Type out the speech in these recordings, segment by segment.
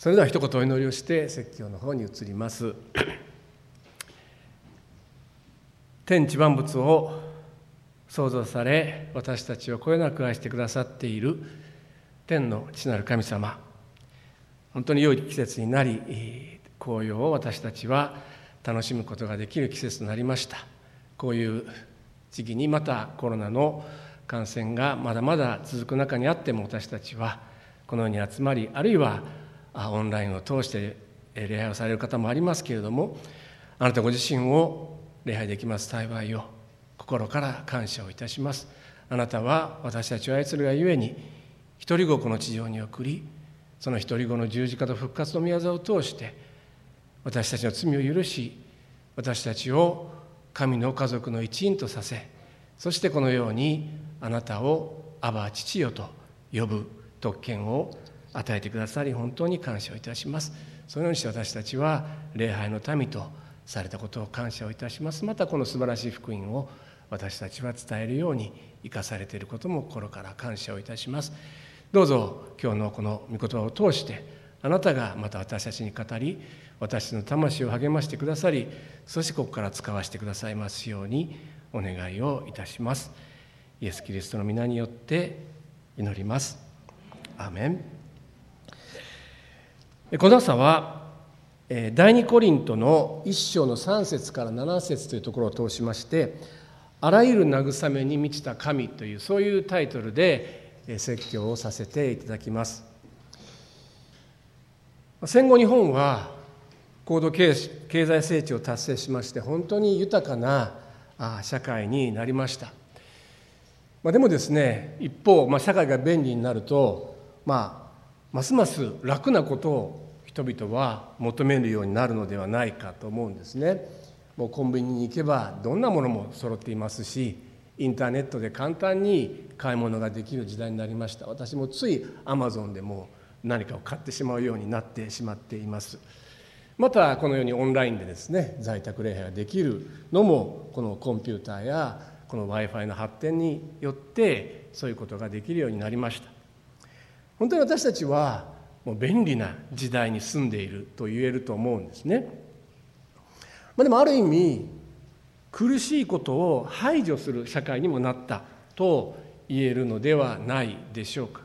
それでは一言お祈りをして説教の方に移ります。天地万物を創造され私たちをこよなく愛してくださっている天の父なる神様。本当に良い季節になり紅葉を私たちは楽しむことができる季節となりました。こういう時期にまたコロナの感染がまだまだ続く中にあっても私たちはこのように集まりあるいはオンラインを通して礼拝をされる方もありますけれどもあなたご自身を礼拝できます幸いを心から感謝をいたします。あなたは私たちを愛するがゆえに一人子をこの地上に送りその一人子の十字架と復活の御業を通して私たちの罪を許し私たちを神の家族の一員とさせそしてこのようにあなたをアバ父よと呼ぶ特権を与えてくださり本当に感謝をいたします。そのようにして私たちは礼拝の民とされたことを感謝をいたします。またこの素晴らしい福音を私たちは伝えるように生かされていることも心から感謝をいたします。どうぞ今日のこの御言葉を通してあなたがまた私たちに語り私の魂を励ましてくださりそしてここから使わせてくださいますようにお願いをいたします。イエス・キリストの皆によって祈ります。アーメン。この朝は第二コリントの一章の3節から7節というところを通しまして「あらゆる慰めに満ちた神」というそういうタイトルで説教をさせていただきます。戦後日本は高度経済成長を達成しまして本当に豊かな社会になりました。まあ、でもですね一方、まあ、社会が便利になると、まあ、ますます楽なことを人々は求めるようになるのではないかと思うんですね。もうコンビニに行けばどんなものも揃っていますしインターネットで簡単に買い物ができる時代になりました。私もついアマゾンでも何かを買ってしまうようになってしまっています。またこのようにオンラインでですね在宅礼拝ができるのもこのコンピューターやこの w i f i の発展によってそういうことができるようになりました。本当に私たちはもう便利な時代に住んでいると言えると思うんですね。まあ、でもある意味苦しいことを排除する社会にもなったと言えるのではないでしょうか。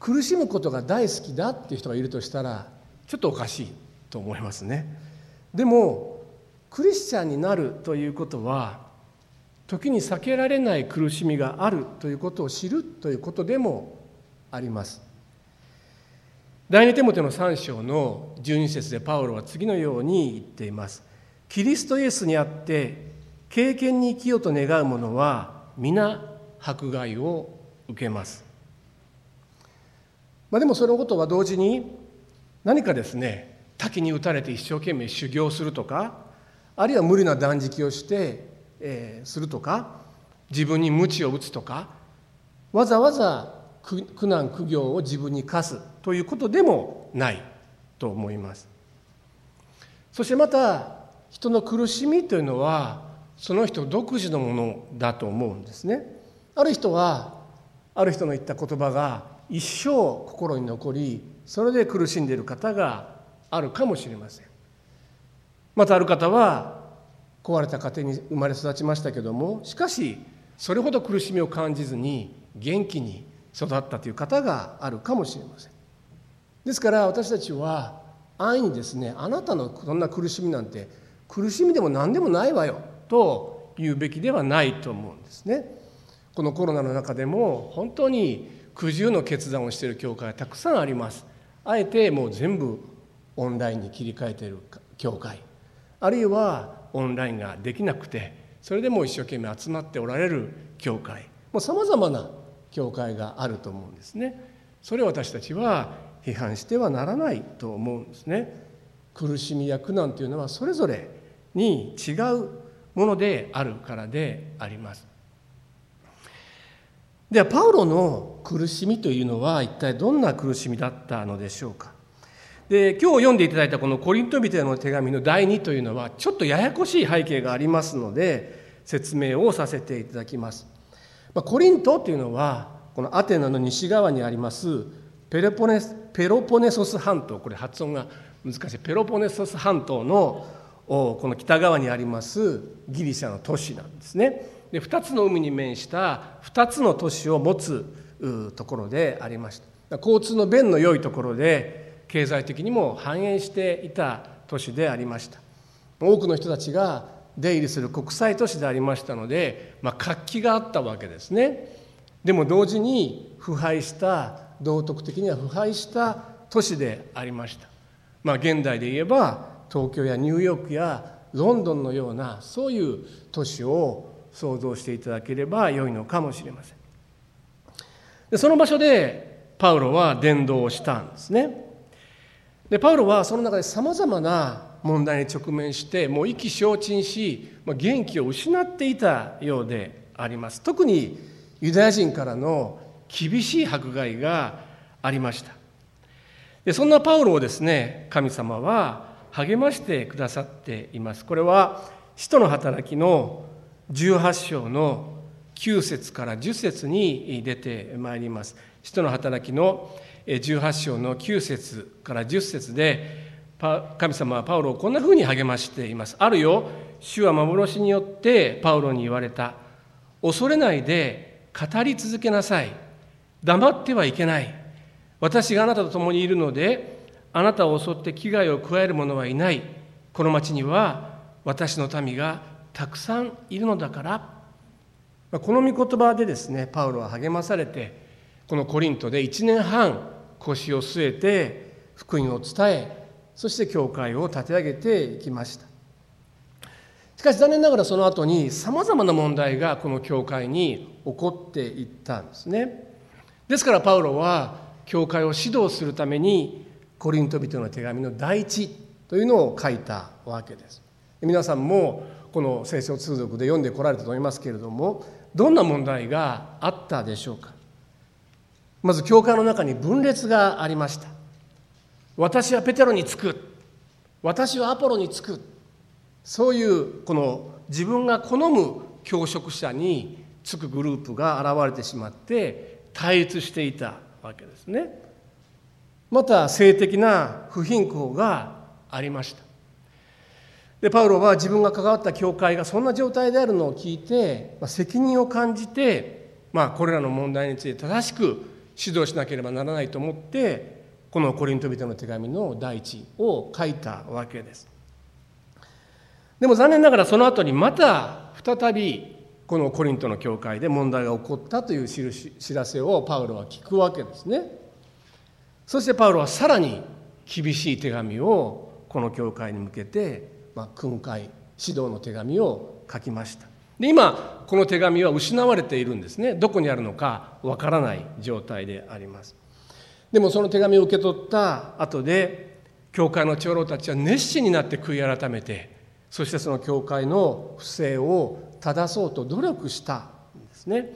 苦しむことが大好きだっていう人がいるとしたらちょっとおかしいと思いますね。でもクリスチャンになるということは時に避けられない苦しみがあるということを知るということでもあります。第二手モテの3章の12節でパウロは次のように言っています。キリストイエスにあって経験に生きようと願う者は皆迫害を受けます、まあ、でもそのことは同時に何かですね滝に打たれて一生懸命修行するとかあるいは無理な断食をして、えー、するとか自分に鞭を打つとかわざわざ苦難苦行を自分に課す。ということでもないと思います。そしてまた人の苦しみというのはその人独自のものだと思うんですね。ある人はある人の言った言葉が一生心に残りそれで苦しんでいる方があるかもしれません。またある方は壊れた家庭に生まれ育ちましたけどもしかしそれほど苦しみを感じずに元気に育ったという方があるかもしれません。ですから私たちは安易にですねあなたのそんな苦しみなんて苦しみでも何でもないわよと言うべきではないと思うんですね。このコロナの中でも本当に苦渋の決断をしている教会がたくさんあります。あえてもう全部オンラインに切り替えている教会。あるいはオンラインができなくてそれでも一生懸命集まっておられる教会。もうさまざまな教会があると思うんですね。それを私たちは批判してはならないと思うんですね。苦しみや苦難というのはそれぞれに違うものであるからであります。ではパウロの苦しみというのは一体どんな苦しみだったのでしょうか。で今日読んでいただいたこのコリント人への手紙の第2というのはちょっとややこしい背景がありますので説明をさせていただきます。まあ、コリントというのはこのアテナの西側にありますペロポネペロポネソス半島。これ発音が難しい。ペロポネソス半島のこの北側にありますギリシャの都市なんですね。で2つの海に面した2つの都市を持つところでありました。交通の便の良いところで経済的にも繁栄していた都市でありました。多くの人たちが出入りする国際都市でありましたので、まあ、活気があったわけですね。でも同時に腐敗した道徳的には腐敗した都市でありました。まあ現代で言えば東京やニューヨークやロンドンのようなそういう都市を想像していただければ良いのかもしれません。でその場所でパウロは伝道をしたんですね。でパウロはその中でさまざまな問題に直面してもう意気消沈し元気を失っていたようであります。特にユダヤ人からの厳しい迫害がありました。でそんなパウロをですね神様は励ましてくださっています。これは使徒の働きの18章の9節から10節に出てまいります。使徒の働きの18章の9節から10節で神様はパウロをこんなふうに励ましています。あるよ、主は幻によってパウロに言われた。恐れないで語り続けなさい。黙ってはいけない。私があなたと共にいるので、あなたを襲って危害を加える者はいない。この町には私の民がたくさんいるのだからこの御言葉でですねパウロは励まされてこのコリントで1年半腰を据えて福音を伝えそして教会を立て上げていきました。しかし残念ながらその後にさまざまな問題がこの教会に起こっていったんですね。ですからパウロは教会を指導するためにコリント人の手紙の第一というのを書いたわけです。皆さんもこの聖書通読で読んでこられたと思いますけれどもどんな問題があったでしょうか。まず教会の中に分裂がありました。私はペテロにつく。私はアポロにつく。そういうこの自分が好む教職者につくグループが現れてしまって対立していたわけですね。また性的な不貧困がありました。でパウロは自分が関わった教会がそんな状態であるのを聞いて、まあ、責任を感じて、まあ、これらの問題について正しく指導しなければならないと思ってこのコリント人の手紙の第一を書いたわけです。でも残念ながらその後にまた再びこのコリントの教会で問題が起こったという知らせをパウロは聞くわけですね。そしてパウロはさらに厳しい手紙をこの教会に向けてまあ、訓戒指導の手紙を書きましたで今この手紙は失われているんですねどこにあるのかわからない状態でありますでもその手紙を受け取った後で教会の長老たちは熱心になって悔い改めてそしてその教会の不正を正そうと努力したんですね。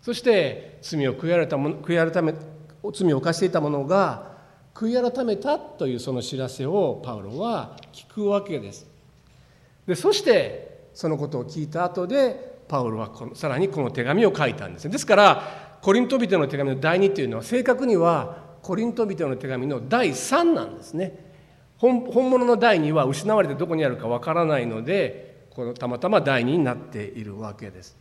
そして罪を悔い改め悔い改め罪を犯していた者が悔い改めたというその知らせをパウロは聞くわけです。でそしてそのことを聞いた後でパウロはこのさらにこの手紙を書いたんですですからコリント人の手紙の第2というのは正確にはコリント人の手紙の第3なんですね。本物の第2は失われてどこにあるかわからないのでこのたまたま第2になっているわけです。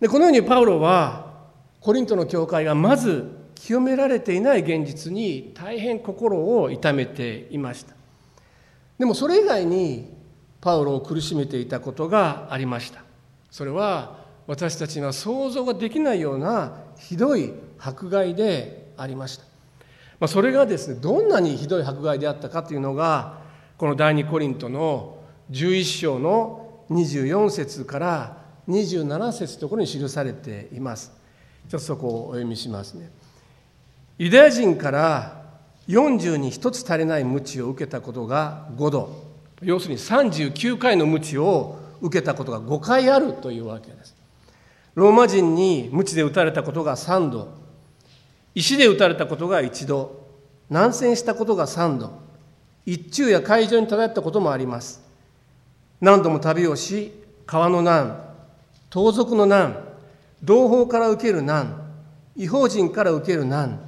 でこのようにパウロはコリントの教会がまず清められていない現実に大変心を痛めていました。でもそれ以外にパウロを苦しめていたことがありました。それは私たちには想像ができないようなひどい迫害でありました、まあ、それがですねどんなにひどい迫害であったかというのがこの第二コリントの11章の24節から27節のところに記されています。ちょっとそこをお読みしますね。ユダヤ人から40に1つ足りない鞭を受けたことが5度。要するに39回の鞭を受けたことが5回あるというわけです。ローマ人に鞭で打たれたことが3度。石で打たれたことが1度。南戦したことが3度。一昼や海上に漂ったこともあります。何度も旅をし川の難盗賊の難同胞から受ける難違法人から受ける難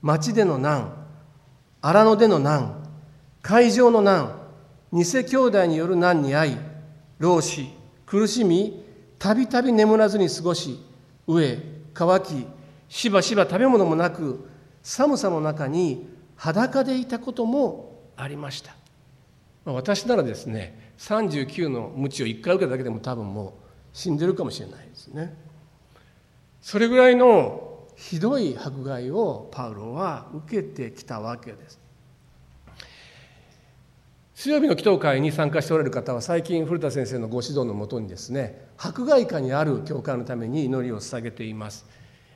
町での難荒野での難会場の難偽兄弟による難に遭い老死苦しみたびたび眠らずに過ごし飢え乾きしばしば食べ物もなく寒さの中に裸でいたこともありました。私ならですね39の鞭を1回受けただけでも多分もう死んでるかもしれないですね。それぐらいのひどい迫害をパウロは受けてきたわけです。水曜日の祈祷会に参加しておられる方は最近古田先生のご指導のもとにですね迫害下にある教会のために祈りを捧げています、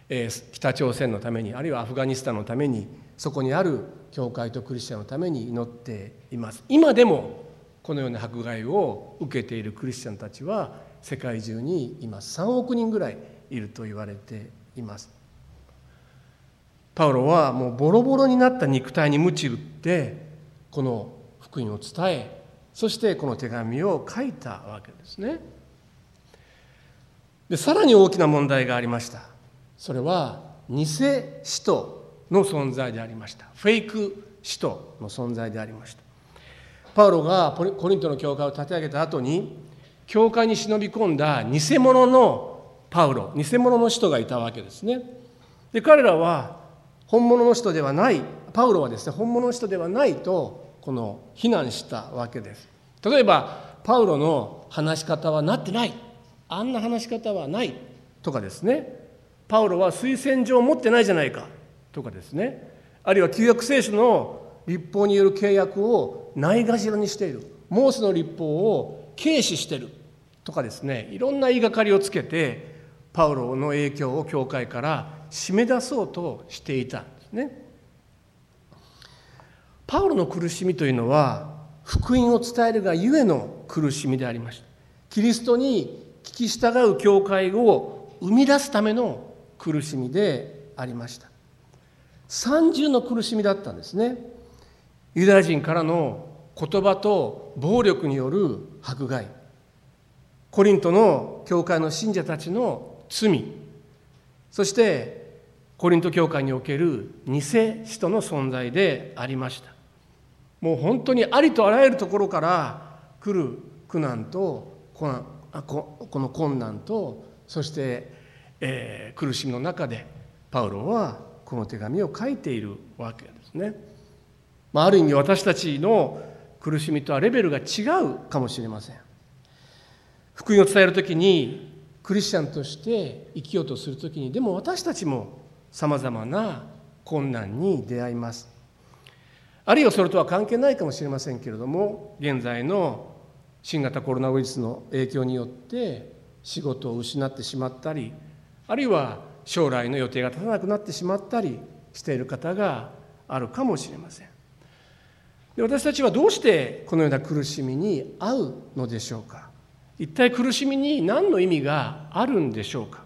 えー、北朝鮮のためにあるいはアフガニスタンのためにそこにある教会とクリスチャンのために祈っています。今でもこのような迫害を受けているクリスチャンたちは世界中に今3億人ぐらいいると言われています。パウロはもうボロボロになった肉体に鞭打ってこの福音を伝えそしてこの手紙を書いたわけですね。でさらに大きな問題がありました。それは偽使徒の存在でありました。フェイク使徒の存在でありました。パウロがコリントの教会を立て上げた後に教会に忍び込んだ偽物のパウロ偽物の人がいたわけですね。で彼らは本物の人ではないパウロはですね本物の人ではないとこの非難したわけです。例えばパウロの話し方はなってない。あんな話し方はないとかですね。パウロは推薦状を持ってないじゃないか。とかですね。あるいは旧約聖書の立法による契約をないがしろにしている。モーセの立法を軽視してる。とかですね。いろんな言いがかりをつけてパウロの影響を教会から締め出そうとしていたんですね。パウロの苦しみというのは福音を伝えるがゆえの苦しみでありました。キリストに聞き従う教会を生み出すための苦しみでありました。三重の苦しみだったんですね。ユダヤ人からの言葉と暴力による迫害コリントの教会の信者たちの罪そしてコリント教会における偽使徒の存在でありましたもう本当にありとあらゆるところから来る苦難とこの困難とそして、えー、苦しみの中でパウロはこの手紙を書いているわけですね。まあ、ある意味私たちの苦しみとはレベルが違うかもしれません。福音を伝える時にクリスチャンとして生きようとする時にでも私たちもさまざまな困難に出会いますあるいはそれとは関係ないかもしれませんけれども現在の新型コロナウイルスの影響によって仕事を失ってしまったりあるいは将来の予定が立たなくなってしまったりしている方があるかもしれません。で私たちはどうしてこのような苦しみに遭うのでしょうか？一体苦しみに何の意味があるんでしょうか？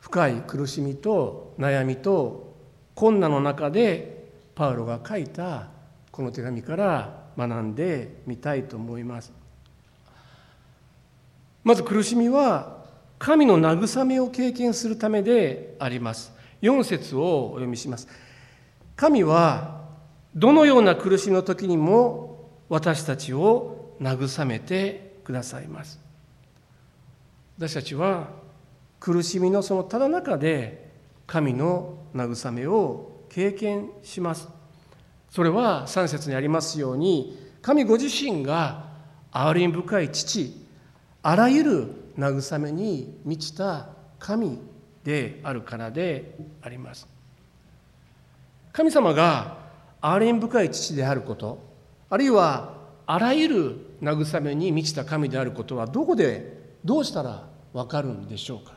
深い苦しみと悩みと困難の中でパウロが書いたこの手紙から学んでみたいと思います。まず苦しみは神の慰めを経験するためであります。4節をお読みします。神はどのような苦しみの時にも私たちを慰めてくださいます。私たちは苦しみのそのただ中で神の慰めを経験します。それは3節にありますように神ご自身が憐れみ深い父あらゆる慰めに満ちた神であるからであります。神様が憐れみ深い父であることあるいはあらゆる慰めに満ちた神であることはどこでどうしたら分かるんでしょうか。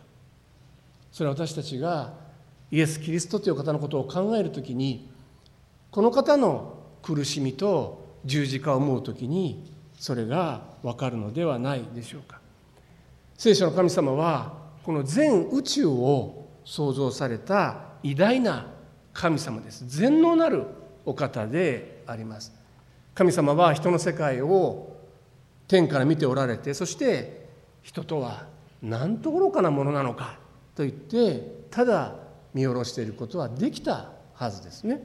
それは私たちがイエス・キリストという方のことを考えるときにこの方の苦しみと十字架を思うときにそれが分かるのではないでしょうか。聖書の神様はこの全宇宙を創造された偉大な神様です。全能なるお方であります。神様は人の世界を天から見ておられてそして人とは何と愚かなものなのかと言ってただ見下ろしていることはできたはずですね。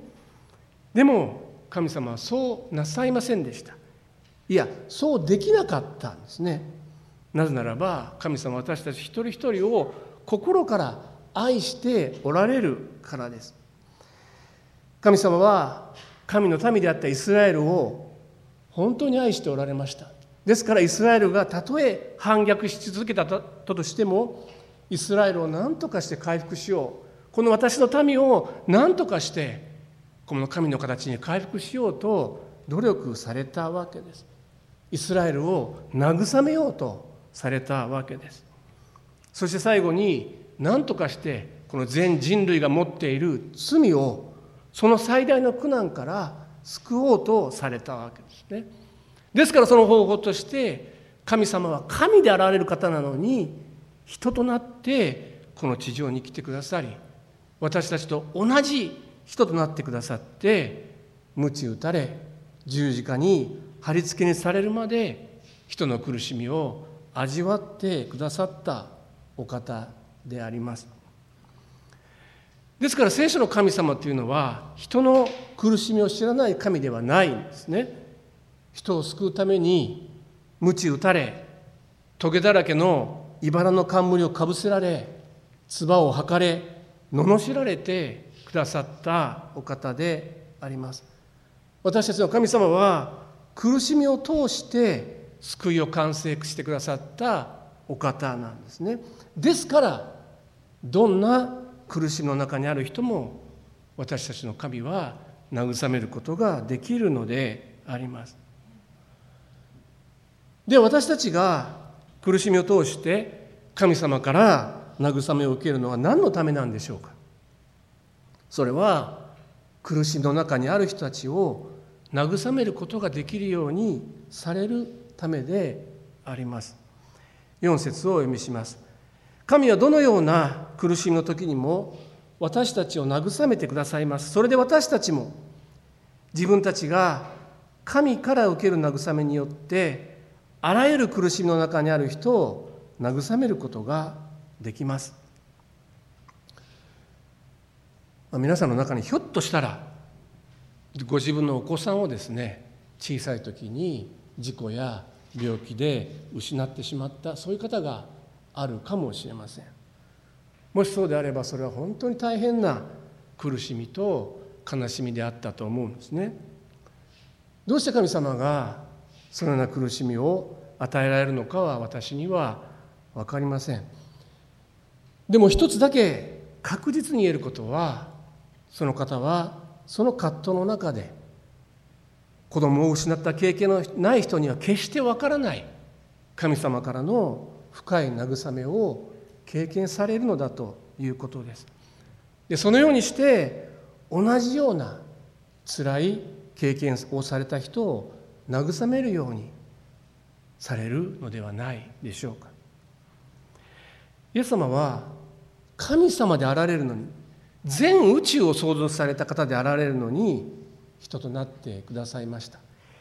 でも神様はそうなさいませんでした。いやそうできなかったんですね。なぜならば神様は私たち一人一人を心から愛しておられるからです。神様は神の民であったイスラエルを本当に愛しておられました。ですからイスラエルがたとえ反逆し続けたとしてもイスラエルを何とかして回復しよう。この私の民を何とかしてこの神の形に回復しようと努力されたわけです。イスラエルを慰めようとされたわけです。そして最後に何とかしてこの全人類が持っている罪をその最大の苦難から救おうとされたわけですね。ですからその方法として神様は神であられる方なのに人となってこの地上に来てくださり私たちと同じ人となってくださって鞭打たれ十字架に貼り付けにされるまで人の苦しみを味わってくださったお方であります。ですから聖書の神様というのは人の苦しみを知らない神ではないんですね。人を救うために鞭打たれ棘だらけの茨の冠をかぶせられ唾を吐かれ罵られてくださったお方であります。私たちの神様は苦しみを通して救いを完成してくださったお方なんですね。ですからどんな苦しみの中にある人も私たちの神は慰めることができるのであります。で私たちが苦しみを通して神様から慰めを受けるのは何のためなんでしょうか？それは苦しみの中にある人たちを慰めることができるようにされるためであります。4節をお読みします。神はどのような苦しみの時にも私たちを慰めてくださいます。それで私たちも自分たちが神から受ける慰めによってあらゆる苦しみの中にある人を慰めることができます、まあ、皆さんの中にひょっとしたらご自分のお子さんをですね小さい時に事故や病気で失ってしまったそういう方があるかもしれません。もしそうであればそれは本当に大変な苦しみと悲しみであったと思うんですね。どうして神様がそのような苦しみを与えられるのかは私には分かりません。でも一つだけ確実に言えることはその方はその葛藤の中で子供を失った経験のない人には決してわからない神様からの深い慰めを経験されるのだということです。でそのようにして同じような辛い経験をされた人を慰めるようにされるのではないでしょうか。イエス様は神様であられるのに全宇宙を創造された方であられるのに人となってくださいました。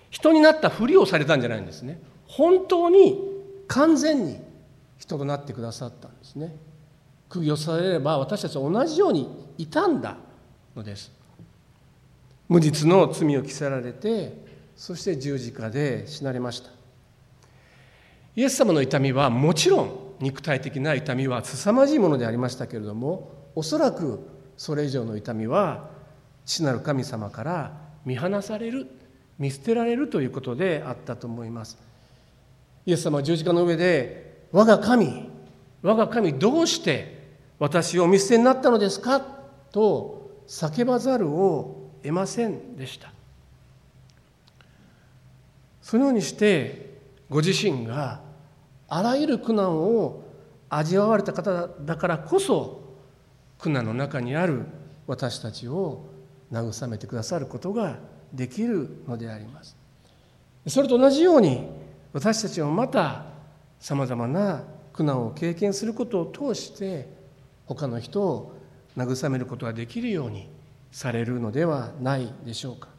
人になったふりをされたんじゃないんですね。本当に完全に人となってくださったんですね。釘をされれば私たちは同じように傷んだのです。無実の罪を着せられてそして十字架で死なれました。イエス様の痛みはもちろん肉体的な痛みは凄まじいものでありましたけれどもおそらくそれ以上の痛みは父なる神様から見放される見捨てられるということであったと思います。イエス様は十字架の上で我が神我が神どうして私を見捨てになったのですか？と叫ばざるを得ませんでした。そのようにしてご自身があらゆる苦難を味わわれた方だからこそ苦難の中にある私たちを慰めてくださることができるのであります。それと同じように私たちもまたさまざまな苦難を経験することを通して他の人を慰めることができるようにされるのではないでしょうか。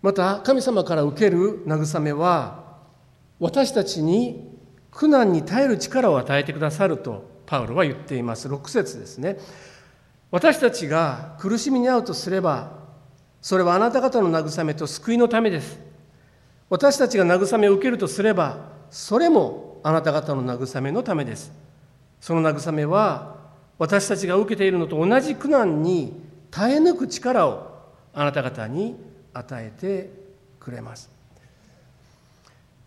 また神様から受ける慰めは私たちに苦難に耐える力を与えてくださるとパウロは言っています。6節ですね。私たちが苦しみに遭うとすればそれはあなた方の慰めと救いのためです。私たちが慰めを受けるとすればそれもあなた方の慰めのためです。その慰めは私たちが受けているのと同じ苦難に耐え抜く力をあなた方に与えてくれます。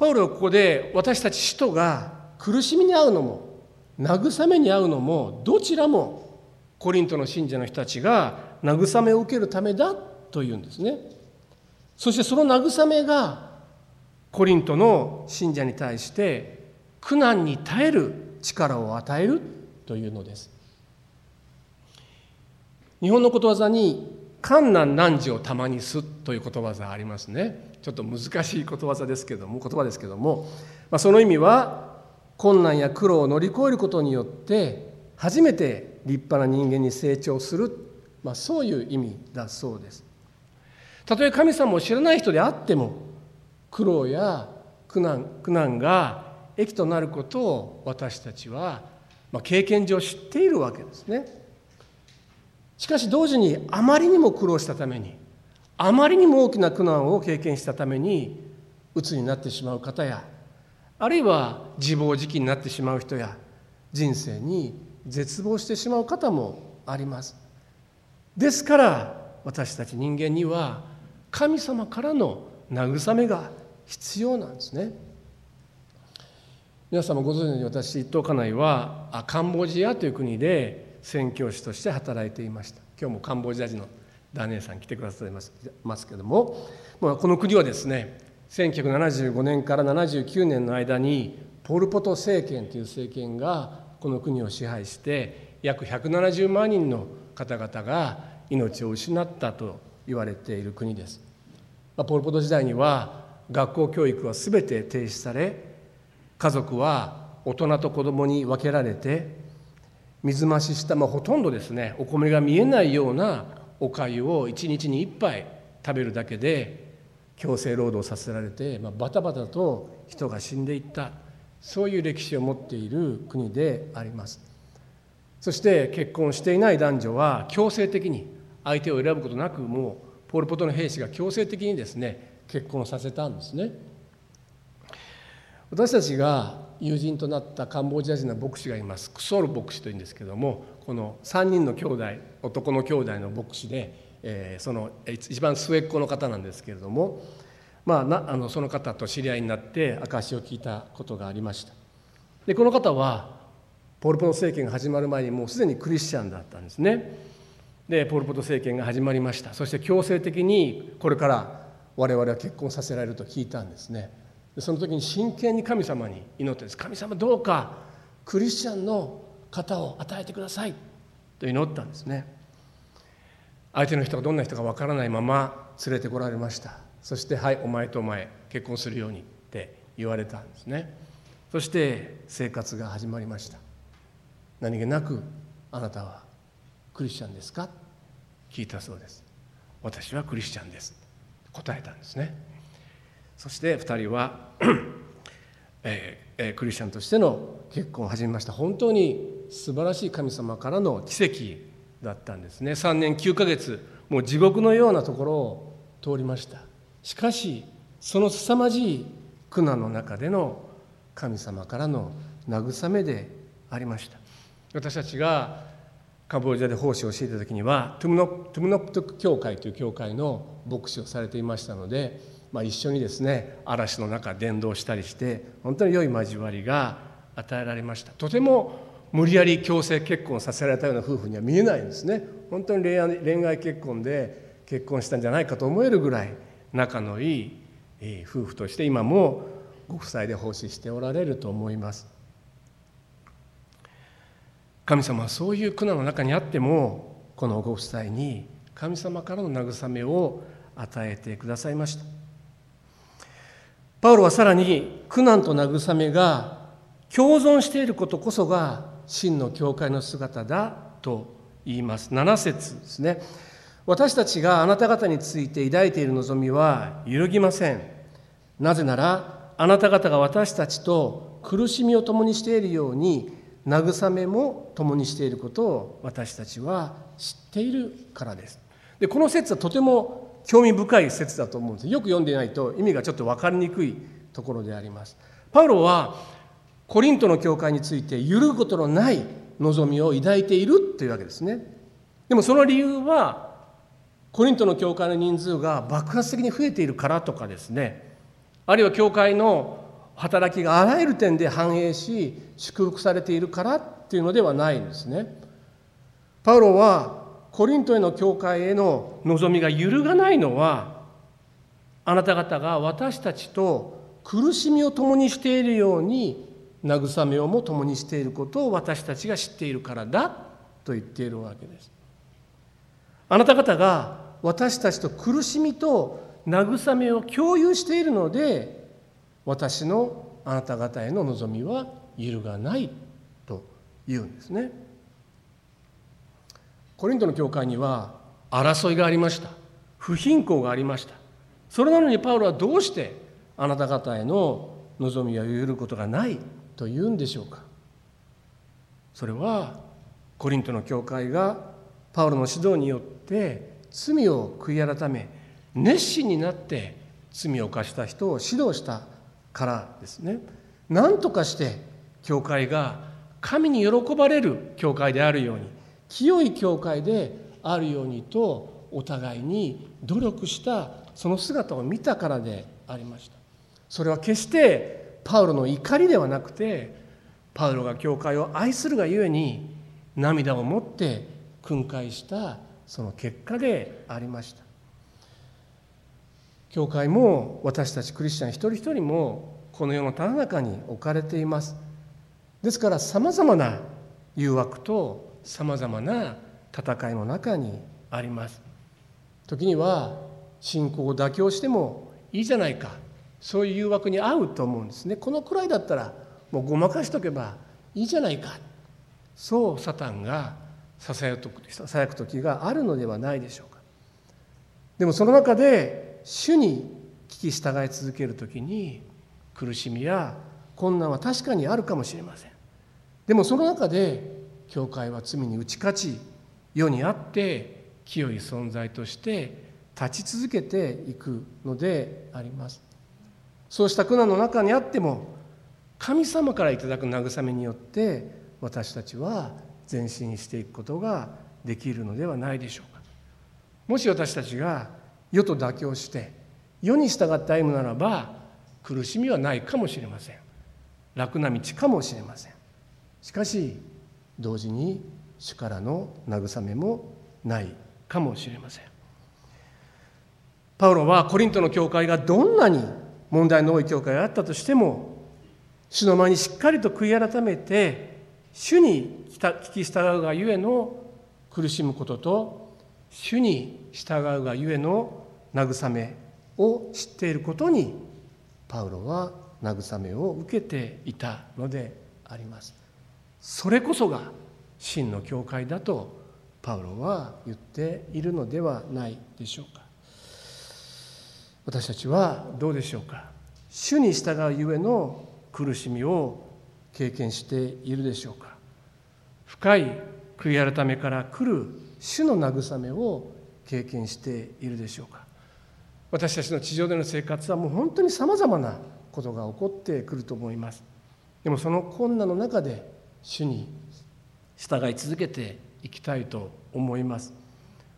パウロはここで私たち使徒が苦しみに遭うのも慰めに遭うのもどちらもコリントの信者の人たちが慰めを受けるためだというんですね。そしてその慰めがコリントの信者に対して苦難に耐える力を与えるというのです。日本のことわざに「困難難事をたまにす」ということわざありますね。ちょっと難しいことわざですけども言葉ですけども、まあ、その意味は困難や苦労を乗り越えることによって初めて立派な人間に成長する、まあ、そういう意味だそうです。たとえ神様を知らない人であっても苦労や苦難苦難が益となることを私たちは、まあ、経験上知っているわけですね。しかし同時にあまりにも苦労したためにあまりにも大きな苦難を経験したために鬱になってしまう方やあるいは自暴自棄になってしまう人や人生に絶望してしまう方もあります。ですから私たち人間には神様からの慰めが必要なんですね。皆様ご存知のように私一等家内はカンボジアという国で宣教師として働いていました今日もカンボジア人のダネーさん来てくださいますけども、まあ、この国はですね1975年から79年の間にポル・ポト政権という政権がこの国を支配して約170万人の方々が命を失ったと言われている国です。まあポル・ポト時代には学校教育は全て停止され家族は大人と子供に分けられて水増しした、まあ、ほとんどですねお米が見えないようなお粥を1日に1杯食べるだけで強制労働させられて、まあ、バタバタと人が死んでいったそういう歴史を持っている国であります。そして結婚していない男女は強制的に相手を選ぶことなくもうポール・ポトの兵士が強制的にですね結婚させたんですね。私たちが友人となったカンボジア人の牧師がいます。クソル牧師というんですけどもこの3人の兄弟男の兄弟の牧師で、えー、その一番末っ子の方なんですけれども、まあ、なあのその方と知り合いになって証を聞いたことがありました。でこの方はポル・ポト政権が始まる前にもうすでにクリスチャンだったんですね。でポル・ポト政権が始まりました。そして強制的にこれから我々は結婚させられると聞いたんですね。その時に真剣に神様に祈ってです。神様どうかクリスチャンの方を与えてください。と祈ったんですね。相手の人がどんな人かわからないまま連れてこられました。そして「はいお前とお前結婚するように」って言われたんですね。そして生活が始まりました。何気なく「あなたはクリスチャンですか?」聞いたそうです。私はクリスチャンです。答えたんですね。そして2人は えー、クリスチャンとしての結婚を始めました。本当に素晴らしい神様からの奇跡だったんですね。3年9ヶ月もう地獄のようなところを通りました。しかしその凄まじい苦難の中での神様からの慰めでありました。私たちがカンボジアで奉仕をしていた時にはトゥムノプトゥムノプトク教会という教会の牧師をされていましたのでまあ、一緒にですね嵐の中伝道したりして本当に良い交わりが与えられました。とても無理やり強制結婚させられたような夫婦には見えないんですね。本当に恋愛恋愛結婚で結婚したんじゃないかと思えるぐらい仲のいい夫婦として今もご夫妻で奉仕しておられると思います。神様はそういう苦難の中にあってもこのご夫妻に神様からの慰めを与えてくださいました。パウロはさらに苦難と慰めが共存していることこそが真の教会の姿だと言います。7節ですね。私たちがあなた方について抱いている望みは揺るぎません。なぜならあなた方が私たちと苦しみを共にしているように慰めも共にしていることを私たちは知っているからです。でこの説はとても興味深い説だと思うんです。よく読んでないと意味がちょっと分かりにくいところであります。パウロはコリントの教会について揺ることのない望みを抱いているというわけですね。でもその理由はコリントの教会の人数が爆発的に増えているからとかですね。あるいは教会の働きがあらゆる点で繁栄し祝福されているからっていうのではないんですね。パウロはコリントへの教会への望みが揺るがないのはあなた方が私たちと苦しみを共にしているように慰めをも共にしていることを私たちが知っているからだと言っているわけです。あなた方が私たちと苦しみと慰めを共有しているので私のあなた方への望みは揺るがないと言うんですね。コリントの教会には争いがありました。不貧困がありました。それなのにパウロはどうしてあなた方への望みは揺ることがないと言うんでしょうか。それはコリントの教会がパウロの指導によって罪を悔い改め熱心になって罪を犯した人を指導したからですね。何とかして教会が神に喜ばれる教会であるように清い教会であるようにとお互いに努力したその姿を見たからでありました。それは決してパウロの怒りではなくてパウロが教会を愛するがゆえに涙を持って訓戒したその結果でありました。教会も私たちクリスチャン一人一人もこの世のただ中に置かれています。ですからさまざまな誘惑とさまざまな戦いの中にあります。時には信仰を妥協してもいいじゃないか。そういう誘惑に合うと思うんですね。このくらいだったらもうごまかしとけばいいじゃないか。そうサタンがささやく時があるのではないでしょうか。でもその中で主に聞き従い続ける時に苦しみや困難は確かにあるかもしれません。でもその中で教会は罪に打ち勝ち世にあって清い存在として立ち続けていくのであります。そうした苦難の中にあっても神様からいただく慰めによって私たちは前進していくことができるのではないでしょうか。もし私たちが世と妥協して世に従って歩むならば苦しみはないかもしれません。楽な道かもしれません。しかし同時に主からの慰めもないかもしれません。パウロはコリントの教会がどんなに問題の多い教会があったとしても主の前にしっかりと悔い改めて主に聞き従うがゆえの苦しむことと主に従うがゆえの慰めを知っていることにパウロは慰めを受けていたのであります。それこそが真の教会だとパウロは言っているのではないでしょうか。私たちはどうでしょうか。主に従うゆえの苦しみを経験しているでしょうか。深い悔い改めから来る主の慰めを経験しているでしょうか。私たちの地上での生活はもう本当にさまざまなことが起こってくると思います。でもその困難の中で主に従い続けていきたいと思います。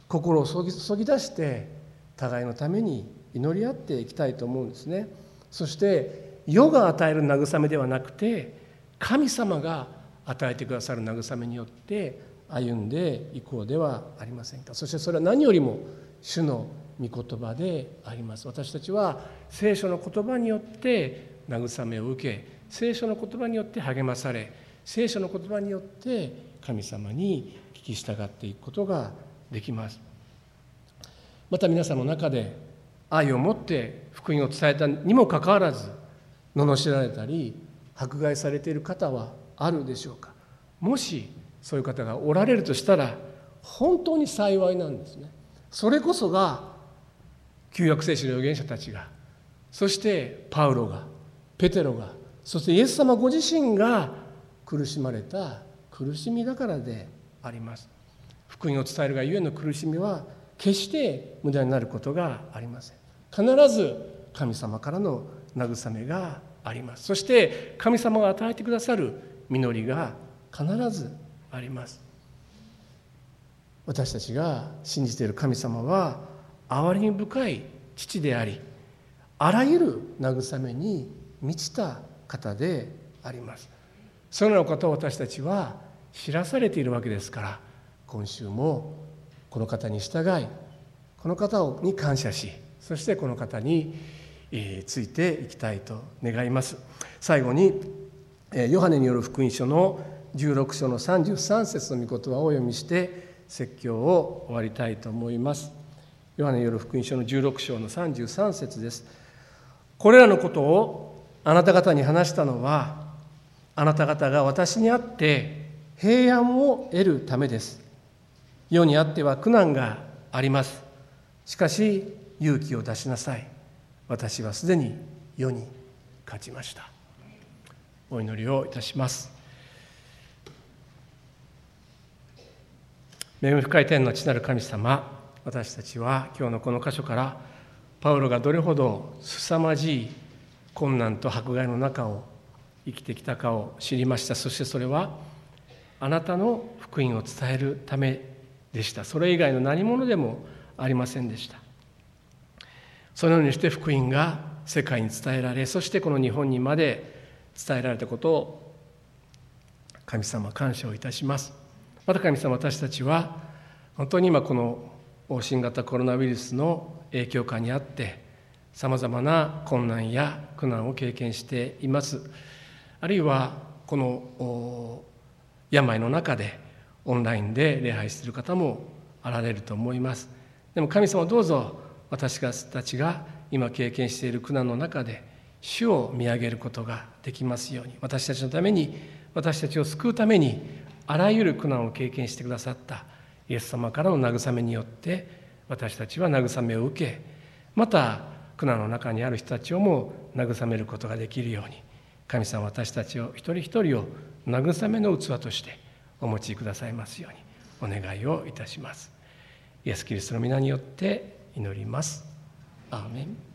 心をそぎそぎ出して互いのために祈り合っていきたいと思うんですね。そして世が与える慰めではなくて神様が与えてくださる慰めによって歩んでいこうではありませんか。そしてそれは何よりも主の御言葉であります。私たちは聖書の言葉によって慰めを受け聖書の言葉によって励まされ聖書の言葉によって神様に聞き従っていくことができます。また皆さんの中で愛を持って福音を伝えたにもかかわらず罵られたり迫害されている方はあるでしょうか。もしそういう方がおられるとしたら本当に幸いなんですね。それこそが旧約聖書の預言者たちがそしてパウロがペテロがそしてイエス様ご自身が苦しまれた苦しみだからであります。福音を伝えるがゆえの苦しみは決して無駄になることがありません。必ず神様からの慰めがあります。そして神様が与えてくださる実りが必ずあります。私たちが信じている神様は憐れみ深い父でありあらゆる慰めに満ちた方であります。そのようなことを私たちは知らされているわけですから今週もこの方に従いこの方に感謝しそしてこの方についていきたいと願います。最後にヨハネによる福音書の16章の33節の御言葉をお読みして説教を終わりたいと思います。ヨハネによる福音書の16章の33節です。これらのことをあなた方に話したのはあなた方が私にあって平安を得るためです。世にあっては苦難があります。しかし勇気を出しなさい。私はすでに世に勝ちました。お祈りをいたします。恵み深い天の地なる神様私たちは今日のこの箇所からパウロがどれほど凄まじい困難と迫害の中を生きてきたかを知りました。そしてそれはあなたの福音を伝えるためでした。それ以外の何者でもありませんでした。そのようにして福音が世界に伝えられそしてこの日本にまで伝えられたことを神様感謝をいたします。また神様私たちは本当に今この新型コロナウイルスの影響下にあってさまざまな困難や苦難を経験しています。あるいはこの病の中でオンラインで礼拝する方もあられると思います。でも神様どうぞ私たちが今経験している苦難の中で主を見上げることができますように私たちのために私たちを救うためにあらゆる苦難を経験してくださったイエス様からの慰めによって私たちは慰めを受けまた苦難の中にある人たちをも慰めることができるように神様私たちを一人一人を慰めの器としてお持ちくださいますようにお願いをいたします。イエス・キリストの皆によって祈ります。アーメン